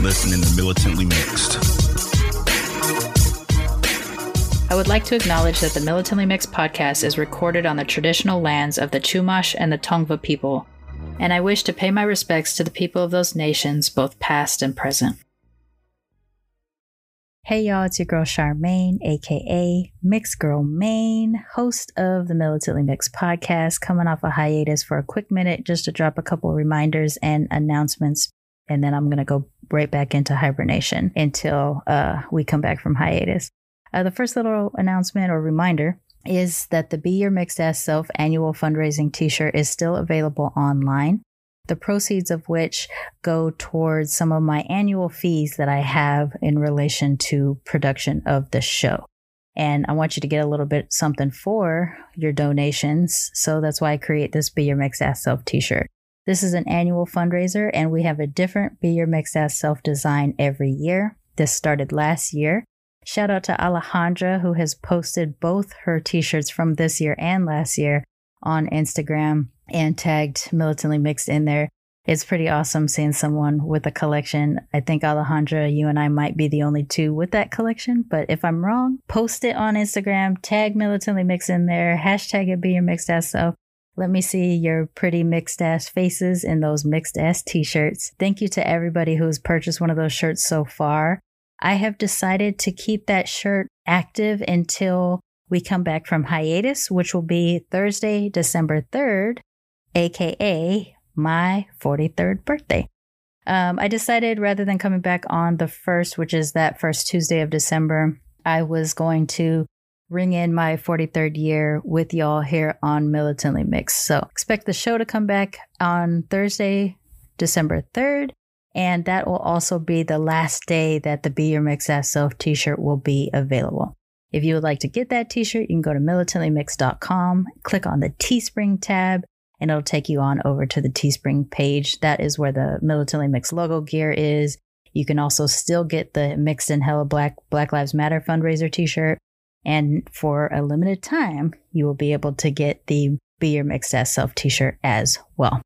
listening to Militantly Mixed. I would like to acknowledge that the Militantly Mixed podcast is recorded on the traditional lands of the Chumash and the Tongva people, and I wish to pay my respects to the people of those nations, both past and present. Hey y'all, it's your girl Sharmane, aka Mixed Girl Mane, host of the Militantly Mixed podcast, coming off a hiatus for a quick minute just to drop a couple reminders and announcements. And then I'm going to go right back into hibernation until uh, we come back from hiatus. Uh, the first little announcement or reminder is that the Be Your Mixed Ass Self annual fundraising t shirt is still available online the proceeds of which go towards some of my annual fees that I have in relation to production of the show. And I want you to get a little bit something for your donations. So that's why I create this Be Your Mixed Ass Self t shirt. This is an annual fundraiser, and we have a different Be Your Mixed Ass Self design every year. This started last year. Shout out to Alejandra, who has posted both her t shirts from this year and last year on Instagram and tagged Militantly Mixed in there. It's pretty awesome seeing someone with a collection. I think Alejandra, you and I might be the only two with that collection, but if I'm wrong, post it on Instagram, tag Militantly Mixed in there, hashtag it be your mixed ass self. Let me see your pretty mixed ass faces in those mixed ass t shirts. Thank you to everybody who's purchased one of those shirts so far. I have decided to keep that shirt active until we come back from hiatus, which will be Thursday, December 3rd, aka my 43rd birthday. Um, I decided rather than coming back on the first, which is that first Tuesday of December, I was going to ring in my 43rd year with y'all here on Militantly Mixed. So expect the show to come back on Thursday, December 3rd. And that will also be the last day that the Be Your Mix Ass Self t shirt will be available. If you would like to get that t shirt, you can go to militantlymix.com, click on the Teespring tab, and it'll take you on over to the Teespring page. That is where the Militantly Mixed logo gear is. You can also still get the Mixed and Hella Black Black Lives Matter fundraiser t-shirt. And for a limited time, you will be able to get the Be Your Mixed Ass Self t-shirt as well.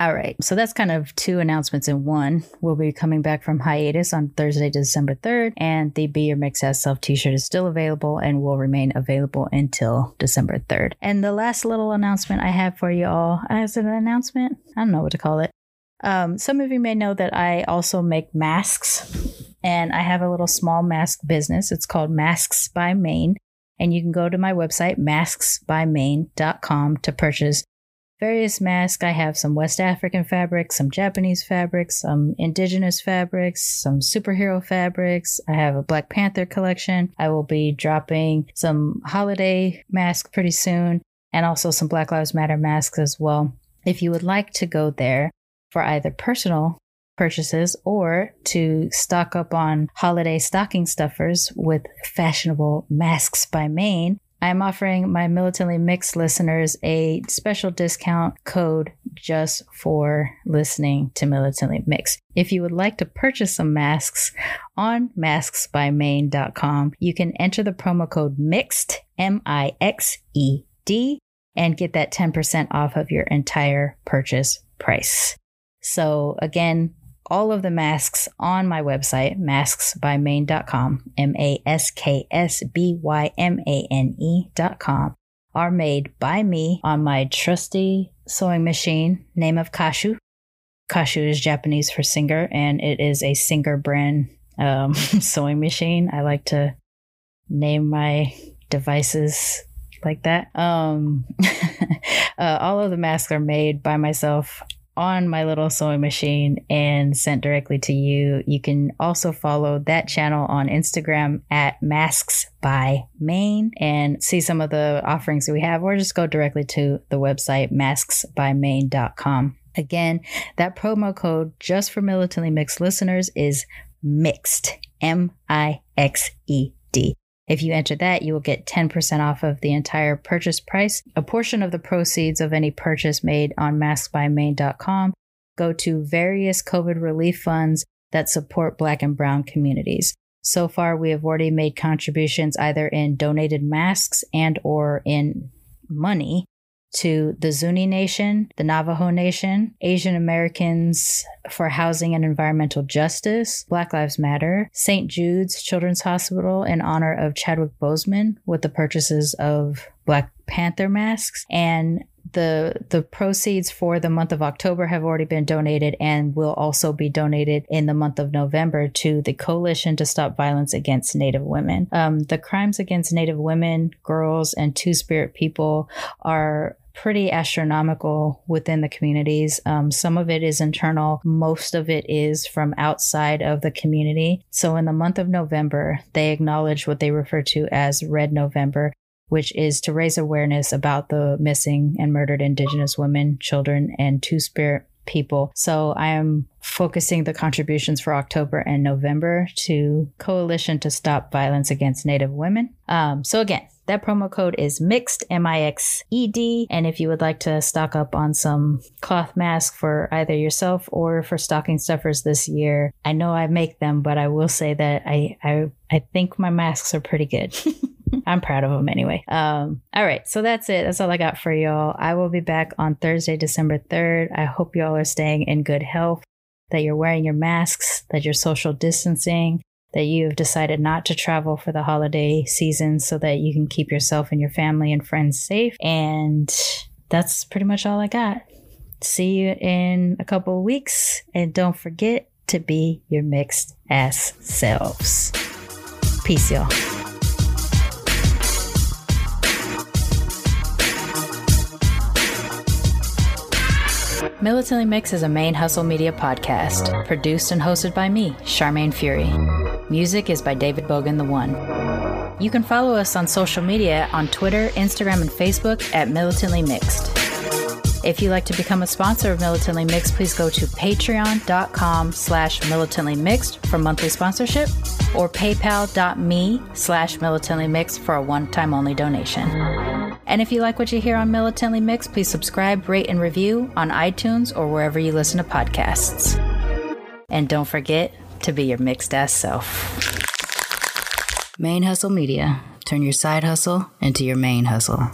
All right, so that's kind of two announcements in one. We'll be coming back from hiatus on Thursday, December 3rd, and the Be Your Mix As Self t shirt is still available and will remain available until December 3rd. And the last little announcement I have for you all as an announcement, I don't know what to call it. Um, some of you may know that I also make masks, and I have a little small mask business. It's called Masks by Mane. And you can go to my website, masksbymane.com, to purchase various masks. I have some West African fabrics, some Japanese fabrics, some indigenous fabrics, some superhero fabrics. I have a Black Panther collection. I will be dropping some holiday masks pretty soon and also some Black Lives Matter masks as well. If you would like to go there for either personal purchases or to stock up on holiday stocking stuffers with fashionable masks by Mane, I'm offering my Militantly Mixed listeners a special discount code just for listening to Militantly Mixed. If you would like to purchase some masks on masksbymane.com, you can enter the promo code MIXED, M I X E D, and get that 10% off of your entire purchase price. So, again, all of the masks on my website, masksbymane.com, M A S K S B Y M A N E.com, are made by me on my trusty sewing machine, name of Kashu. Kashu is Japanese for singer, and it is a singer brand um, sewing machine. I like to name my devices like that. Um, uh, all of the masks are made by myself on my little sewing machine and sent directly to you. You can also follow that channel on Instagram at Masks by Mane and see some of the offerings that we have, or just go directly to the website masksbymane.com. Again, that promo code just for militantly mixed listeners is mixed, M I X E D. If you enter that, you will get 10% off of the entire purchase price. A portion of the proceeds of any purchase made on maskbymane.com go to various COVID relief funds that support Black and Brown communities. So far, we have already made contributions either in donated masks and or in money to the Zuni Nation, the Navajo Nation, Asian Americans for Housing and Environmental Justice, Black Lives Matter, St. Jude's Children's Hospital in honor of Chadwick Boseman with the purchases of Black Panther masks, and the the proceeds for the month of October have already been donated and will also be donated in the month of November to the Coalition to Stop Violence Against Native Women. Um, the crimes against Native women, girls, and Two Spirit people are pretty astronomical within the communities. Um, some of it is internal, most of it is from outside of the community. So, in the month of November, they acknowledge what they refer to as Red November, which is to raise awareness about the missing and murdered Indigenous women, children, and Two Spirit people. So I am focusing the contributions for October and November to Coalition to Stop Violence Against Native Women. Um, so again, that promo code is mixed, M I X E D. And if you would like to stock up on some cloth masks for either yourself or for stocking stuffers this year, I know I make them, but I will say that I, I, I think my masks are pretty good. I'm proud of them anyway. Um, all right, so that's it. That's all I got for y'all. I will be back on Thursday, December 3rd. I hope y'all are staying in good health, that you're wearing your masks, that you're social distancing, that you have decided not to travel for the holiday season so that you can keep yourself and your family and friends safe. And that's pretty much all I got. See you in a couple of weeks. And don't forget to be your mixed ass selves. Peace, y'all. Militantly Mix is a Mane hustle media podcast, produced and hosted by me, Sharmane Fury. Music is by David Bogan the One. You can follow us on social media on Twitter, Instagram, and Facebook at Militantly Mixed. If you'd like to become a sponsor of Militantly Mixed, please go to patreon.com slash militantly mixed for monthly sponsorship or paypal.me slash militantly mixed for a one-time only donation. And if you like what you hear on Militantly Mixed, please subscribe, rate, and review on iTunes or wherever you listen to podcasts. And don't forget to be your mixed ass self. Mane Hustle Media. Turn your side hustle into your main hustle.